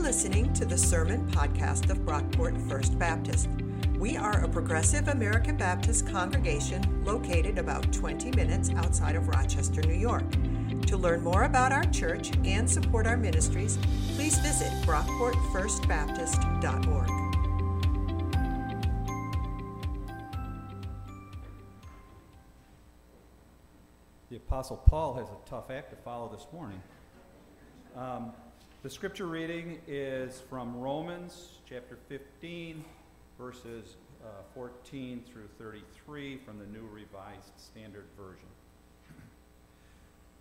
listening to the Sermon Podcast of Brockport First Baptist. We are a progressive American Baptist congregation located about 20 minutes outside of Rochester, New York. To learn more about our church and support our ministries, please visit brockportfirstbaptist.org. The Apostle Paul has a tough act to follow this morning. Um, the scripture reading is from Romans chapter 15, verses uh, 14 through 33 from the New Revised Standard Version.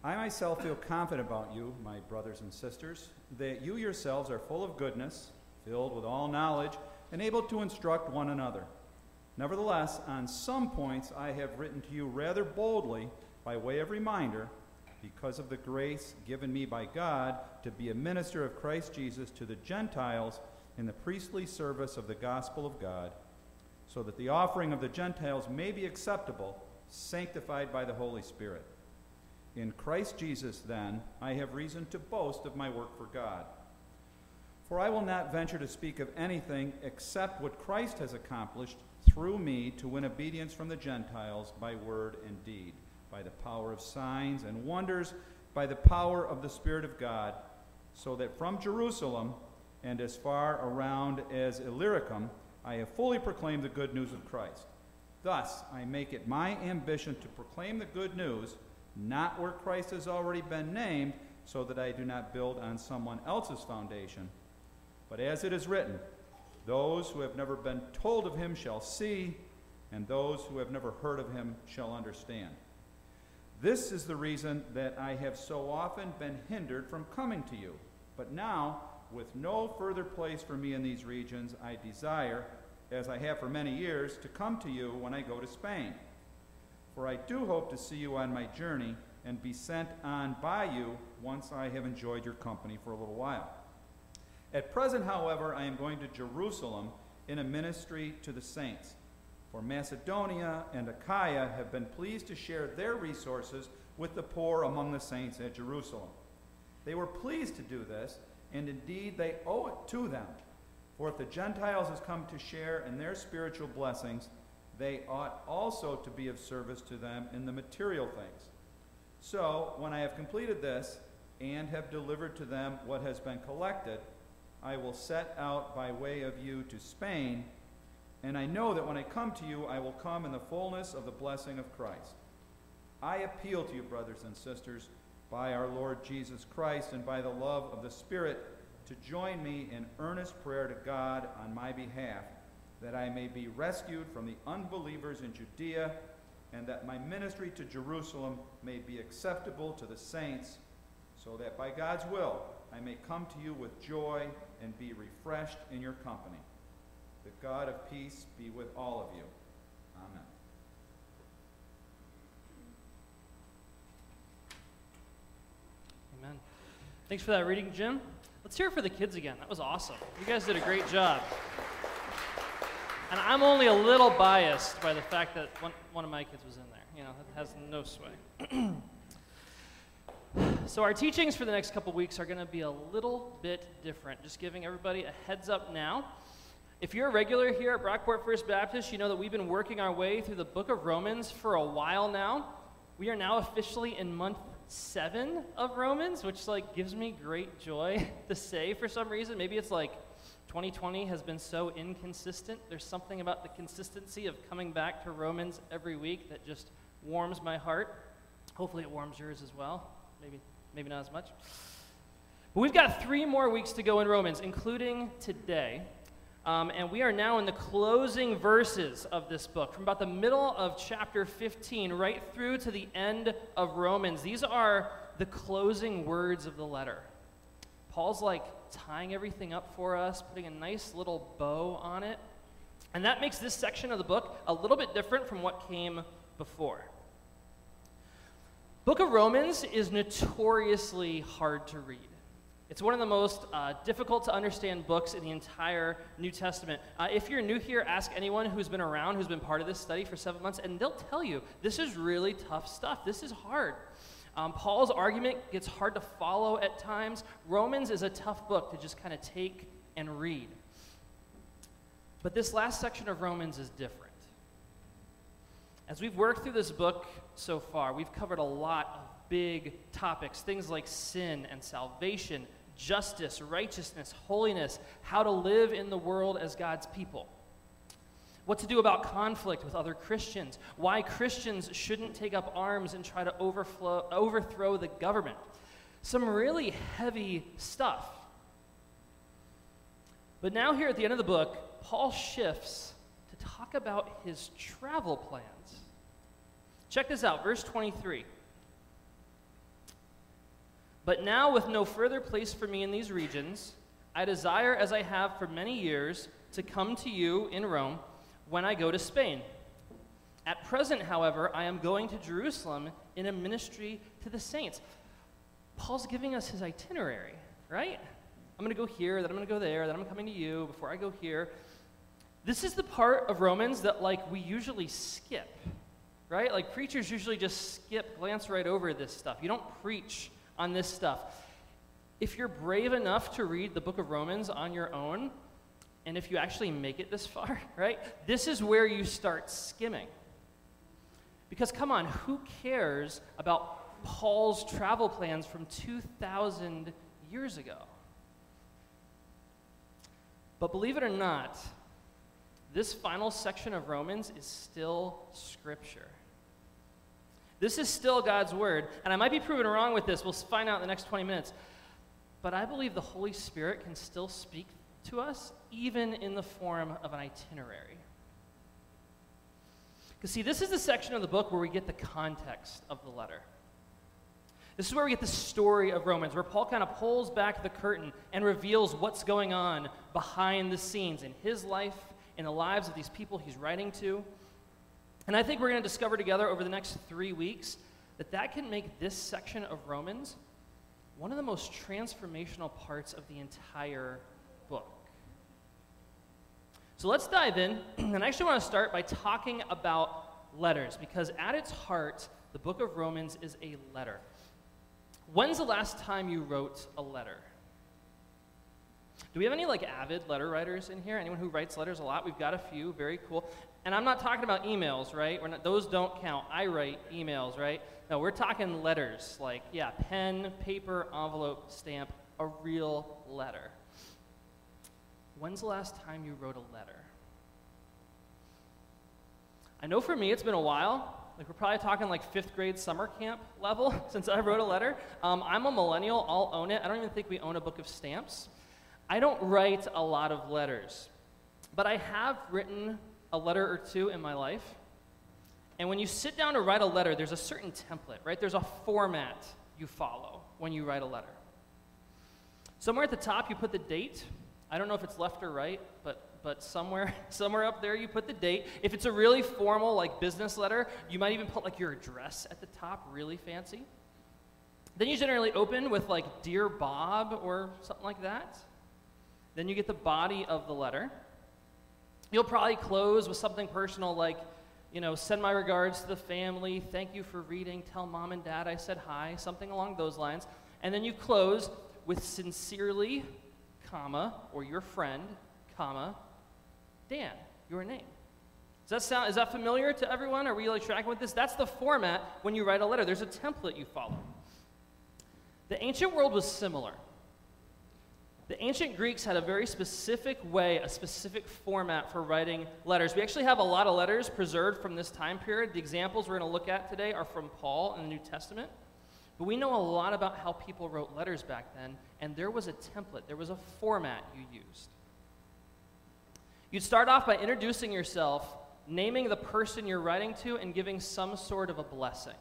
I myself feel confident about you, my brothers and sisters, that you yourselves are full of goodness, filled with all knowledge, and able to instruct one another. Nevertheless, on some points I have written to you rather boldly by way of reminder because of the grace given me by God to be a minister of Christ Jesus to the Gentiles in the priestly service of the gospel of God, so that the offering of the Gentiles may be acceptable, sanctified by the Holy Spirit. In Christ Jesus, then, I have reason to boast of my work for God. For I will not venture to speak of anything except what Christ has accomplished through me to win obedience from the Gentiles by word and deed by the power of signs and wonders, by the power of the Spirit of God, so that from Jerusalem and as far around as Illyricum, I have fully proclaimed the good news of Christ. Thus, I make it my ambition to proclaim the good news, not where Christ has already been named, so that I do not build on someone else's foundation. But as it is written, those who have never been told of him shall see, and those who have never heard of him shall understand. This is the reason that I have so often been hindered from coming to you. But now, with no further place for me in these regions, I desire, as I have for many years, to come to you when I go to Spain. For I do hope to see you on my journey and be sent on by you once I have enjoyed your company for a little while. At present, however, I am going to Jerusalem in a ministry to the saints for Macedonia and Achaia have been pleased to share their resources with the poor among the saints at Jerusalem. They were pleased to do this, and indeed they owe it to them. For if the Gentiles has come to share in their spiritual blessings, they ought also to be of service to them in the material things. So, when I have completed this and have delivered to them what has been collected, I will set out by way of you to Spain and I know that when I come to you, I will come in the fullness of the blessing of Christ. I appeal to you, brothers and sisters, by our Lord Jesus Christ and by the love of the Spirit, to join me in earnest prayer to God on my behalf, that I may be rescued from the unbelievers in Judea, and that my ministry to Jerusalem may be acceptable to the saints, so that by God's will I may come to you with joy and be refreshed in your company. The God of peace be with all of you. Amen. Amen. Thanks for that reading, Jim. Let's hear it for the kids again. That was awesome. You guys did a great job. And I'm only a little biased by the fact that one, one of my kids was in there. You know, it has no sway. so, our teachings for the next couple weeks are going to be a little bit different. Just giving everybody a heads up now. If you're a regular here at Brockport First Baptist, you know that we've been working our way through the book of Romans for a while now. We are now officially in month seven of Romans, which like gives me great joy to say for some reason. Maybe it's like 2020 has been so inconsistent. There's something about the consistency of coming back to Romans every week that just warms my heart. Hopefully it warms yours as well. Maybe maybe not as much. But we've got three more weeks to go in Romans, including today. Um, and we are now in the closing verses of this book, from about the middle of chapter 15 right through to the end of Romans. These are the closing words of the letter. Paul's like tying everything up for us, putting a nice little bow on it. And that makes this section of the book a little bit different from what came before. Book of Romans is notoriously hard to read. It's one of the most uh, difficult to understand books in the entire New Testament. Uh, if you're new here, ask anyone who's been around, who's been part of this study for seven months, and they'll tell you this is really tough stuff. This is hard. Um, Paul's argument gets hard to follow at times. Romans is a tough book to just kind of take and read. But this last section of Romans is different. As we've worked through this book so far, we've covered a lot of big topics things like sin and salvation, justice, righteousness, holiness, how to live in the world as God's people what to do about conflict with other Christians, why Christians shouldn't take up arms and try to overflow, overthrow the government. Some really heavy stuff. But now, here at the end of the book, Paul shifts to talk about his travel plans. Check this out, verse 23. But now, with no further place for me in these regions, I desire, as I have for many years, to come to you in Rome when I go to Spain. At present, however, I am going to Jerusalem in a ministry to the saints. Paul's giving us his itinerary, right? I'm going to go here, then I'm going to go there, then I'm coming to you before I go here. This is the part of Romans that, like, we usually skip, right? Like, preachers usually just skip, glance right over this stuff. You don't preach on this stuff. If you're brave enough to read the book of Romans on your own, and if you actually make it this far, right, this is where you start skimming. Because come on, who cares about Paul's travel plans from 2,000 years ago? But believe it or not, this final section of Romans is still Scripture. This is still God's Word. And I might be proven wrong with this. We'll find out in the next 20 minutes. But I believe the Holy Spirit can still speak to us, even in the form of an itinerary. Because, see, this is the section of the book where we get the context of the letter. This is where we get the story of Romans, where Paul kind of pulls back the curtain and reveals what's going on behind the scenes in his life, in the lives of these people he's writing to. And I think we're going to discover together over the next three weeks that that can make this section of Romans one of the most transformational parts of the entire book. So let's dive in. And I actually want to start by talking about letters, because at its heart, the book of Romans is a letter. When's the last time you wrote a letter? Do we have any like avid letter writers in here? Anyone who writes letters a lot? We've got a few. Very cool. And I'm not talking about emails, right? Not, those don't count. I write emails, right? No, we're talking letters, like yeah, pen, paper, envelope, stamp, a real letter. When's the last time you wrote a letter? I know for me it's been a while. Like we're probably talking like fifth grade summer camp level since I wrote a letter. Um, I'm a millennial. I'll own it. I don't even think we own a book of stamps. I don't write a lot of letters, but I have written a letter or two in my life. And when you sit down to write a letter, there's a certain template, right? There's a format you follow when you write a letter. Somewhere at the top, you put the date, I don't know if it's left or right, but but somewhere somewhere up there you put the date. If it's a really formal like business letter, you might even put like your address at the top, really fancy. Then you generally open with like dear Bob or something like that. Then you get the body of the letter. You'll probably close with something personal like, you know, send my regards to the family, thank you for reading, tell mom and dad I said hi, something along those lines. And then you close with sincerely comma, or your friend, comma, Dan, your name. Does that sound, is that familiar to everyone? Are we like tracking with this? That's the format when you write a letter. There's a template you follow. The ancient world was similar. The ancient Greeks had a very specific way, a specific format for writing letters. We actually have a lot of letters preserved from this time period. The examples we're going to look at today are from Paul in the New Testament. But we know a lot about how people wrote letters back then, and there was a template, there was a format you used. You'd start off by introducing yourself, naming the person you're writing to, and giving some sort of a blessing.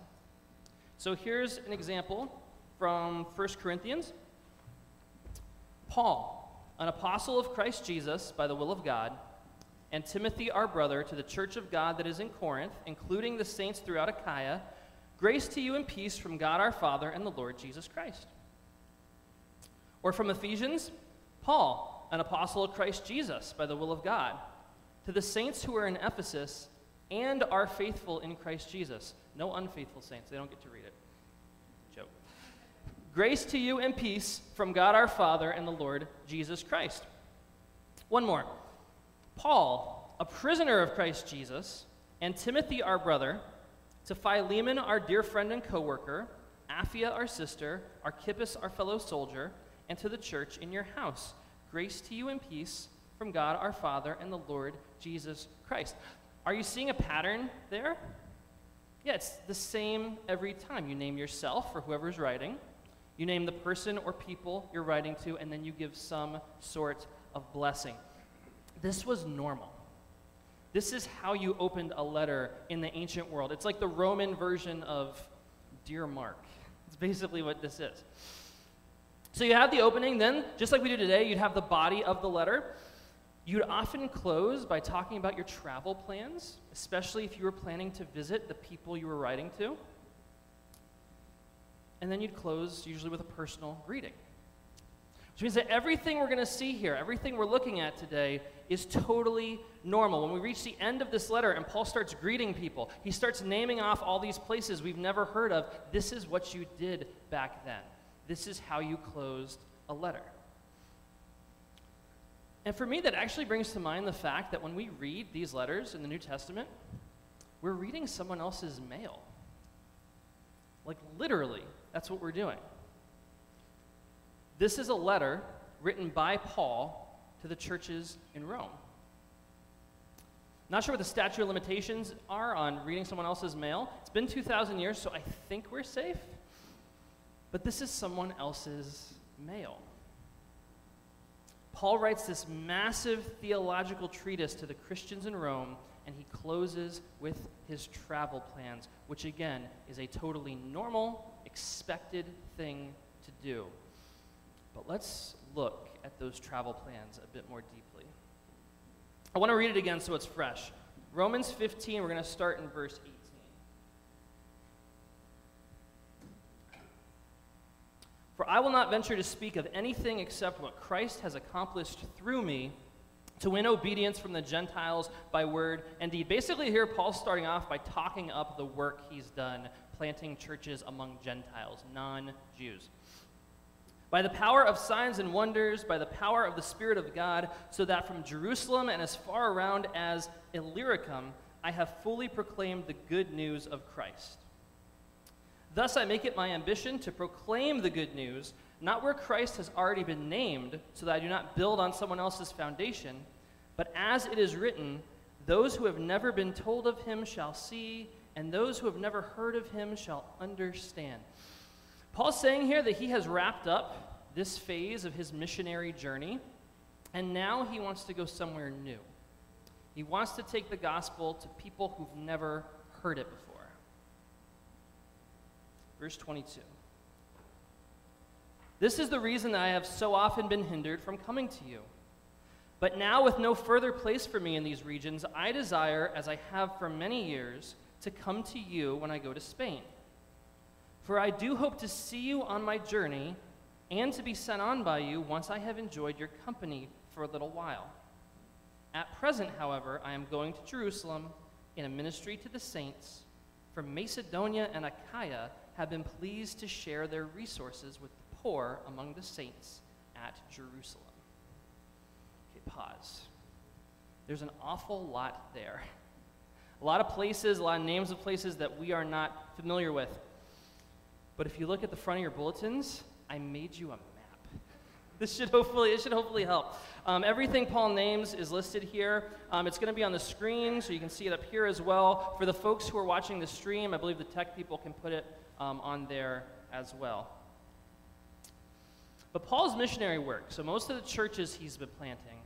So here's an example from 1 Corinthians Paul, an apostle of Christ Jesus by the will of God, and Timothy, our brother, to the church of God that is in Corinth, including the saints throughout Achaia Grace to you and peace from God our Father and the Lord Jesus Christ. Or from Ephesians, Paul, an apostle of Christ Jesus by the will of God, to the saints who are in Ephesus and are faithful in Christ Jesus. No unfaithful saints, they don't get to read it. Grace to you and peace from God our Father and the Lord Jesus Christ. One more. Paul, a prisoner of Christ Jesus, and Timothy, our brother, to Philemon, our dear friend and co worker, Apphia, our sister, Archippus, our fellow soldier, and to the church in your house. Grace to you and peace from God our Father and the Lord Jesus Christ. Are you seeing a pattern there? Yeah, it's the same every time. You name yourself or whoever's writing, you name the person or people you're writing to, and then you give some sort of blessing. This was normal. This is how you opened a letter in the ancient world. It's like the Roman version of Dear Mark. It's basically what this is. So you have the opening, then, just like we do today, you'd have the body of the letter. You'd often close by talking about your travel plans, especially if you were planning to visit the people you were writing to. And then you'd close usually with a personal greeting. Which means that everything we're going to see here, everything we're looking at today, is totally normal. When we reach the end of this letter and Paul starts greeting people, he starts naming off all these places we've never heard of. This is what you did back then. This is how you closed a letter. And for me, that actually brings to mind the fact that when we read these letters in the New Testament, we're reading someone else's mail. Like, literally, that's what we're doing. This is a letter written by Paul to the churches in Rome. Not sure what the statute of limitations are on reading someone else's mail. It's been 2,000 years, so I think we're safe. But this is someone else's mail. Paul writes this massive theological treatise to the Christians in Rome, and he closes with his travel plans, which again is a totally normal, expected thing to do. But let's look at those travel plans a bit more deeply. I want to read it again so it's fresh. Romans 15, we're going to start in verse 18. For I will not venture to speak of anything except what Christ has accomplished through me to win obedience from the Gentiles by word and deed. Basically, here Paul's starting off by talking up the work he's done planting churches among Gentiles, non Jews. By the power of signs and wonders, by the power of the Spirit of God, so that from Jerusalem and as far around as Illyricum, I have fully proclaimed the good news of Christ. Thus, I make it my ambition to proclaim the good news, not where Christ has already been named, so that I do not build on someone else's foundation, but as it is written, those who have never been told of him shall see, and those who have never heard of him shall understand. Paul's saying here that he has wrapped up this phase of his missionary journey, and now he wants to go somewhere new. He wants to take the gospel to people who've never heard it before. Verse 22. This is the reason that I have so often been hindered from coming to you. But now, with no further place for me in these regions, I desire, as I have for many years, to come to you when I go to Spain. For I do hope to see you on my journey and to be sent on by you once I have enjoyed your company for a little while. At present, however, I am going to Jerusalem in a ministry to the saints. From Macedonia and Achaia, have been pleased to share their resources with the poor among the saints at Jerusalem. Okay, pause. There's an awful lot there. A lot of places, a lot of names of places that we are not familiar with. But if you look at the front of your bulletins, I made you a map. This should hopefully, it should hopefully help. Um, everything Paul names is listed here. Um, it's going to be on the screen, so you can see it up here as well. For the folks who are watching the stream, I believe the tech people can put it um, on there as well. But Paul's missionary work, so most of the churches he's been planting,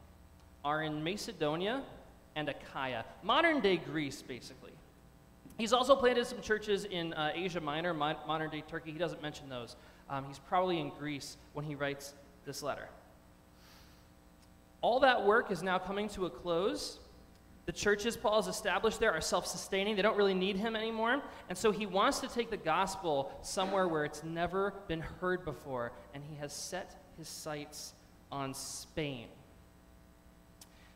are in Macedonia and Achaia, modern day Greece, basically. He's also planted some churches in uh, Asia Minor, mo- modern day Turkey. He doesn't mention those. Um, he's probably in Greece when he writes this letter. All that work is now coming to a close, the churches Paul has established there are self sustaining. They don't really need him anymore. And so he wants to take the gospel somewhere where it's never been heard before. And he has set his sights on Spain.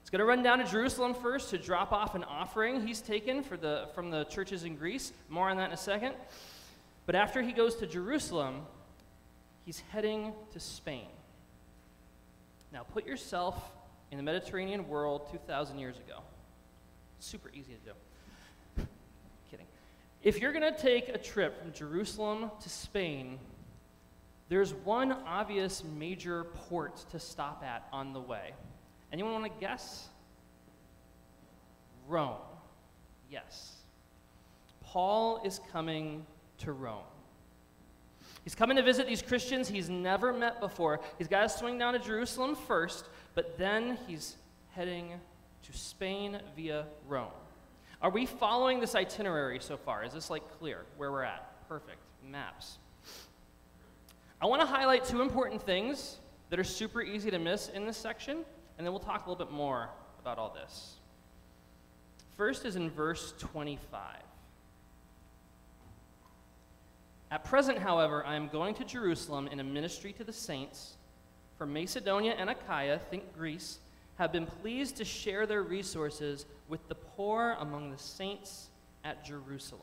He's going to run down to Jerusalem first to drop off an offering he's taken for the, from the churches in Greece. More on that in a second. But after he goes to Jerusalem, he's heading to Spain. Now, put yourself in the Mediterranean world 2,000 years ago. Super easy to do. Kidding. If you're going to take a trip from Jerusalem to Spain, there's one obvious major port to stop at on the way. Anyone want to guess? Rome. Yes. Paul is coming to Rome. He's coming to visit these Christians he's never met before. He's got to swing down to Jerusalem first, but then he's heading to Spain via Rome. Are we following this itinerary so far? Is this like clear where we're at? Perfect. Maps. I want to highlight two important things that are super easy to miss in this section, and then we'll talk a little bit more about all this. First is in verse 25. At present, however, I am going to Jerusalem in a ministry to the saints, for Macedonia and Achaia, think Greece, have been pleased to share their resources with the poor among the saints at Jerusalem.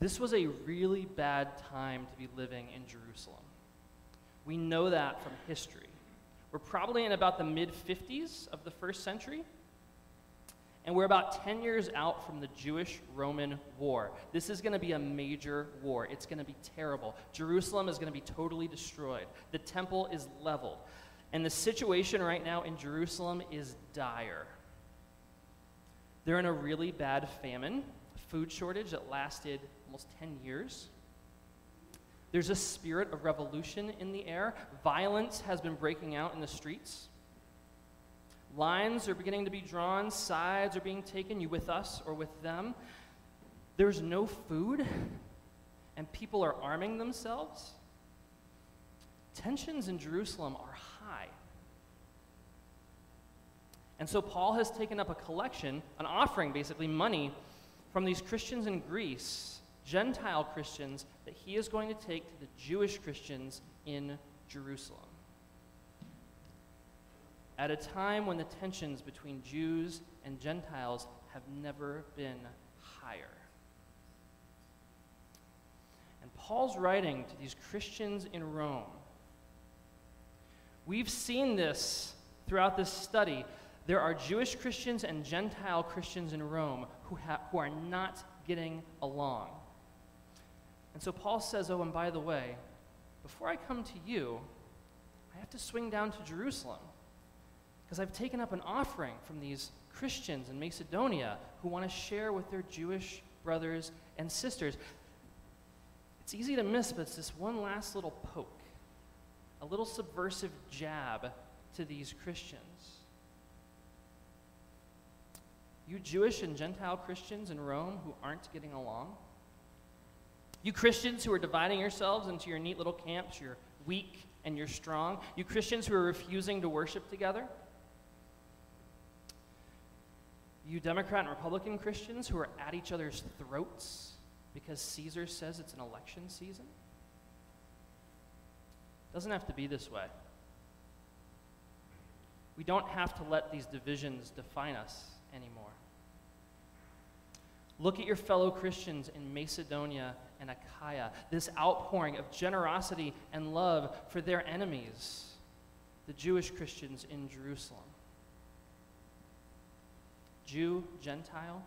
This was a really bad time to be living in Jerusalem. We know that from history. We're probably in about the mid 50s of the first century, and we're about 10 years out from the Jewish Roman War. This is going to be a major war. It's going to be terrible. Jerusalem is going to be totally destroyed. The temple is leveled. And the situation right now in Jerusalem is dire. They're in a really bad famine, food shortage that lasted almost 10 years. There's a spirit of revolution in the air. Violence has been breaking out in the streets. Lines are beginning to be drawn, sides are being taken, you with us or with them. There's no food, and people are arming themselves. Tensions in Jerusalem are high. And so Paul has taken up a collection, an offering, basically, money from these Christians in Greece, Gentile Christians, that he is going to take to the Jewish Christians in Jerusalem at a time when the tensions between Jews and Gentiles have never been higher. And Paul's writing to these Christians in Rome. We've seen this throughout this study. There are Jewish Christians and Gentile Christians in Rome who, ha- who are not getting along. And so Paul says, Oh, and by the way, before I come to you, I have to swing down to Jerusalem because I've taken up an offering from these Christians in Macedonia who want to share with their Jewish brothers and sisters. It's easy to miss, but it's this one last little poke, a little subversive jab to these Christians. You Jewish and Gentile Christians in Rome who aren't getting along, you Christians who are dividing yourselves into your neat little camps, you're weak and you're strong, you Christians who are refusing to worship together, you Democrat and Republican Christians who are at each other's throats because Caesar says it's an election season? It Doesn't have to be this way. We don't have to let these divisions define us anymore. Look at your fellow Christians in Macedonia and Achaia, this outpouring of generosity and love for their enemies, the Jewish Christians in Jerusalem. Jew, Gentile,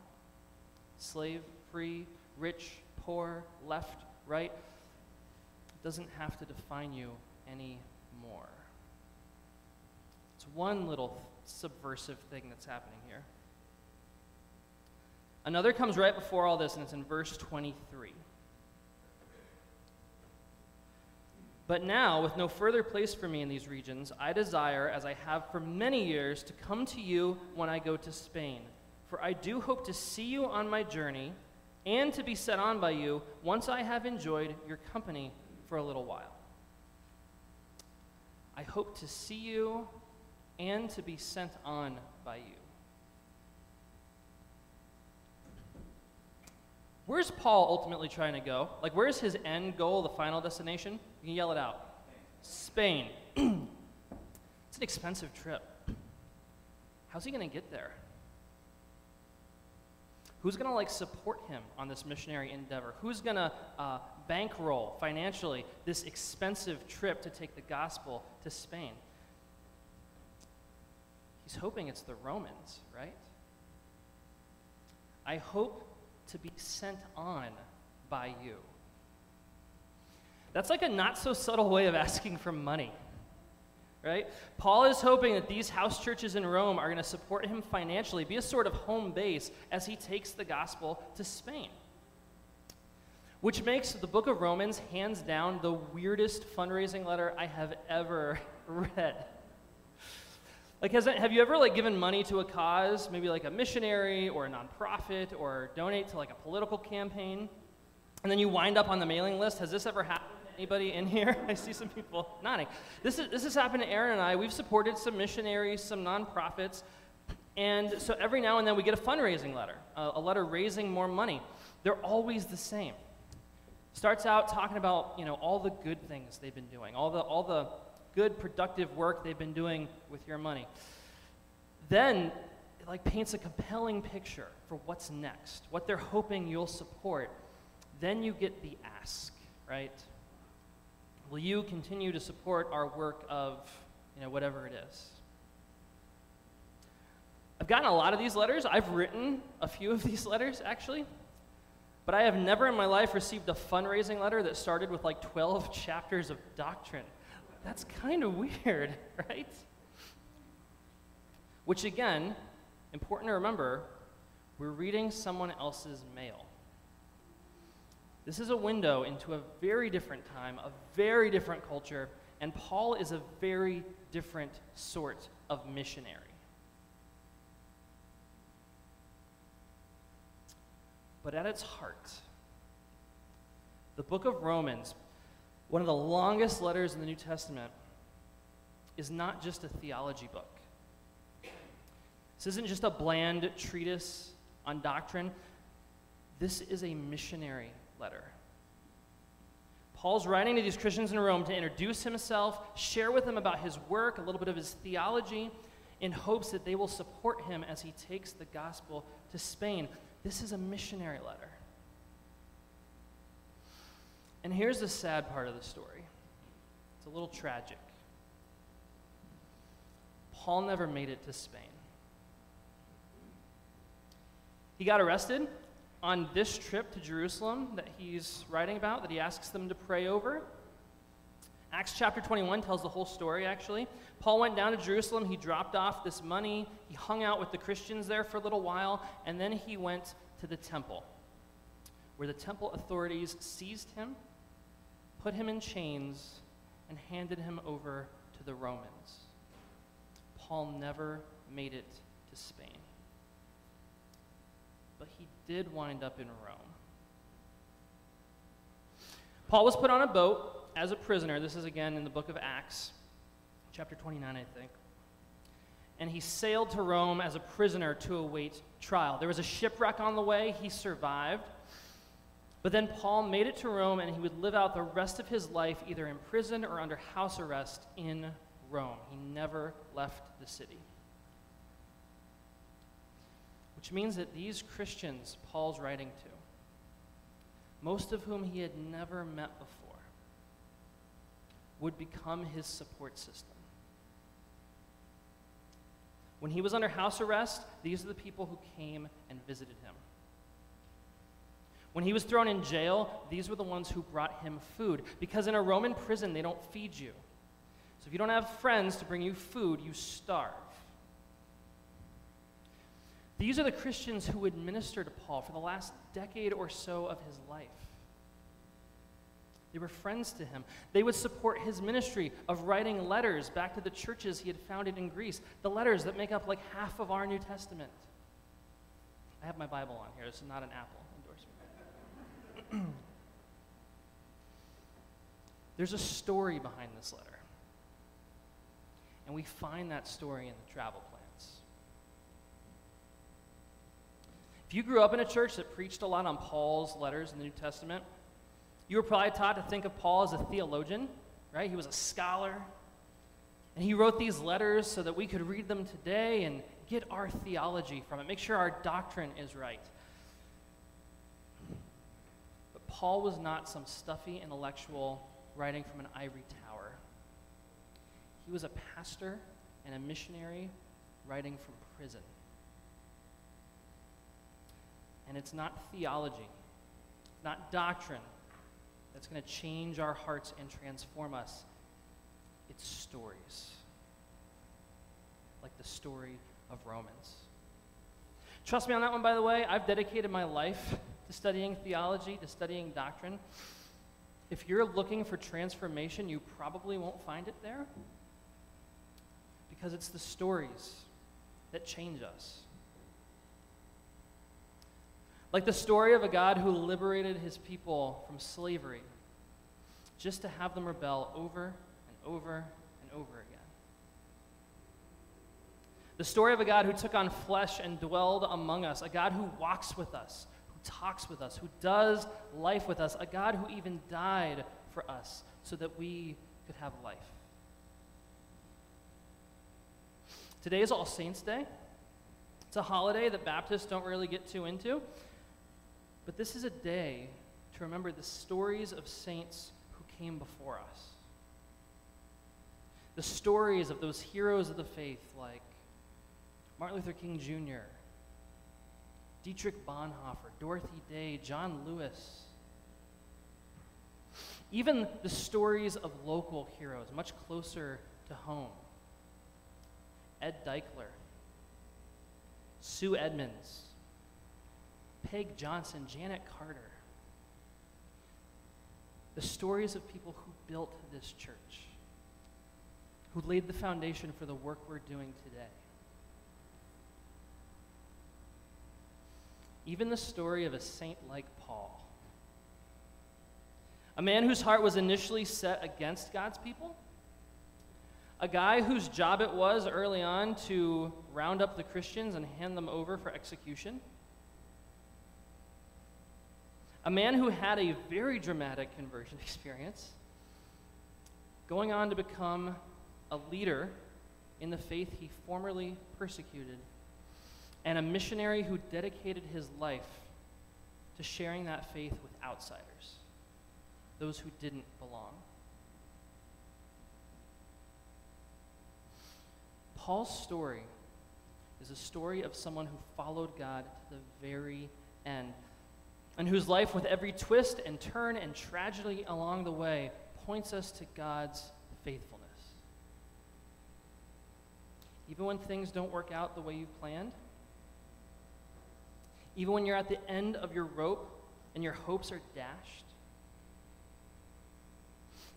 slave, free, rich, poor, left, right, it doesn't have to define you anymore. It's one little subversive thing that's happening here. Another comes right before all this, and it's in verse 23. But now, with no further place for me in these regions, I desire, as I have for many years, to come to you when I go to Spain. For I do hope to see you on my journey and to be set on by you once I have enjoyed your company for a little while. I hope to see you and to be sent on by you. Where's Paul ultimately trying to go? Like, where's his end goal, the final destination? You can yell it out Spain. it's an expensive trip. How's he going to get there? Who's going to like support him on this missionary endeavor? Who's going to uh, bankroll financially this expensive trip to take the gospel to Spain? He's hoping it's the Romans, right? I hope to be sent on by you. That's like a not so subtle way of asking for money right? Paul is hoping that these house churches in Rome are going to support him financially, be a sort of home base as he takes the gospel to Spain. Which makes the book of Romans, hands down, the weirdest fundraising letter I have ever read. Like, has, have you ever like given money to a cause, maybe like a missionary or a nonprofit, or donate to like a political campaign, and then you wind up on the mailing list? Has this ever happened? Anybody in here? I see some people nodding. This, is, this has happened to Aaron and I. We've supported some missionaries, some nonprofits, and so every now and then we get a fundraising letter, a, a letter raising more money. They're always the same. Starts out talking about you know all the good things they've been doing, all the all the good productive work they've been doing with your money. Then it like paints a compelling picture for what's next, what they're hoping you'll support. Then you get the ask, right? Will you continue to support our work of, you know, whatever it is? I've gotten a lot of these letters. I've written a few of these letters, actually. But I have never in my life received a fundraising letter that started with like 12 chapters of doctrine. That's kind of weird, right? Which, again, important to remember, we're reading someone else's mail. This is a window into a very different time, a very different culture, and Paul is a very different sort of missionary. But at its heart, the book of Romans, one of the longest letters in the New Testament, is not just a theology book. This isn't just a bland treatise on doctrine. This is a missionary letter. Paul's writing to these Christians in Rome to introduce himself, share with them about his work, a little bit of his theology, in hopes that they will support him as he takes the gospel to Spain. This is a missionary letter. And here's the sad part of the story it's a little tragic. Paul never made it to Spain. He got arrested on this trip to Jerusalem that he's writing about, that he asks them to pray over. Acts chapter 21 tells the whole story, actually. Paul went down to Jerusalem. He dropped off this money. He hung out with the Christians there for a little while. And then he went to the temple, where the temple authorities seized him, put him in chains, and handed him over to the Romans. Paul never made it to Spain he did wind up in Rome. Paul was put on a boat as a prisoner. This is again in the book of Acts, chapter 29, I think. And he sailed to Rome as a prisoner to await trial. There was a shipwreck on the way, he survived. But then Paul made it to Rome and he would live out the rest of his life either in prison or under house arrest in Rome. He never left the city. Which means that these Christians Paul's writing to, most of whom he had never met before, would become his support system. When he was under house arrest, these are the people who came and visited him. When he was thrown in jail, these were the ones who brought him food. Because in a Roman prison, they don't feed you. So if you don't have friends to bring you food, you starve. These are the Christians who would minister to Paul for the last decade or so of his life. They were friends to him. They would support his ministry of writing letters back to the churches he had founded in Greece, the letters that make up like half of our New Testament. I have my Bible on here. This is not an Apple endorsement. There's a story behind this letter. And we find that story in the travel If you grew up in a church that preached a lot on Paul's letters in the New Testament, you were probably taught to think of Paul as a theologian, right? He was a scholar. And he wrote these letters so that we could read them today and get our theology from it, make sure our doctrine is right. But Paul was not some stuffy intellectual writing from an ivory tower. He was a pastor and a missionary writing from prison. And it's not theology, not doctrine that's going to change our hearts and transform us. It's stories, like the story of Romans. Trust me on that one, by the way. I've dedicated my life to studying theology, to studying doctrine. If you're looking for transformation, you probably won't find it there because it's the stories that change us. Like the story of a God who liberated his people from slavery just to have them rebel over and over and over again. The story of a God who took on flesh and dwelled among us, a God who walks with us, who talks with us, who does life with us, a God who even died for us so that we could have life. Today is All Saints' Day. It's a holiday that Baptists don't really get too into. But this is a day to remember the stories of saints who came before us. The stories of those heroes of the faith like Martin Luther King Jr., Dietrich Bonhoeffer, Dorothy Day, John Lewis. Even the stories of local heroes, much closer to home. Ed Deichler, Sue Edmonds, Peg Johnson, Janet Carter. The stories of people who built this church, who laid the foundation for the work we're doing today. Even the story of a saint like Paul, a man whose heart was initially set against God's people, a guy whose job it was early on to round up the Christians and hand them over for execution a man who had a very dramatic conversion experience, going on to become a leader in the faith he formerly persecuted, and a missionary who dedicated his life to sharing that faith with outsiders, those who didn't belong. Paul's story is a story of someone who followed God to the very end and whose life, with every twist and turn and tragedy along the way, points us to God's faithfulness. Even when things don't work out the way you planned, even when you're at the end of your rope and your hopes are dashed,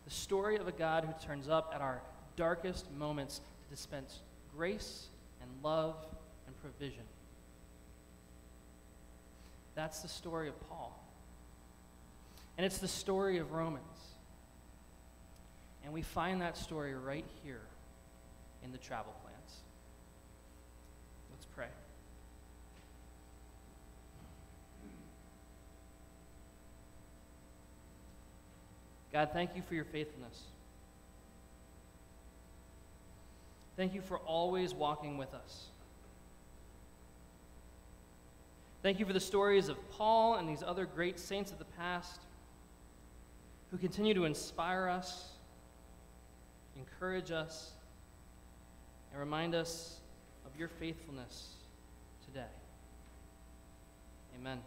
the story of a God who turns up at our darkest moments to dispense grace and love and provision. That's the story of Paul. And it's the story of Romans. And we find that story right here in the travel plans. Let's pray. God, thank you for your faithfulness. Thank you for always walking with us. Thank you for the stories of Paul and these other great saints of the past who continue to inspire us, encourage us, and remind us of your faithfulness today. Amen.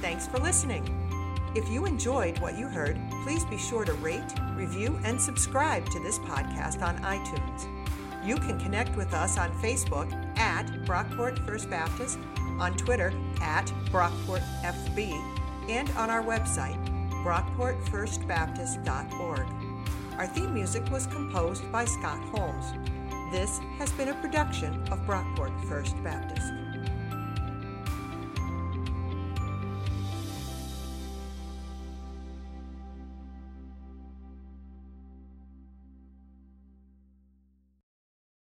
Thanks for listening. If you enjoyed what you heard, please be sure to rate, review, and subscribe to this podcast on iTunes. You can connect with us on Facebook at Brockport First Baptist, on Twitter at BrockportFB, and on our website, brockportfirstbaptist.org. Our theme music was composed by Scott Holmes. This has been a production of Brockport First Baptist.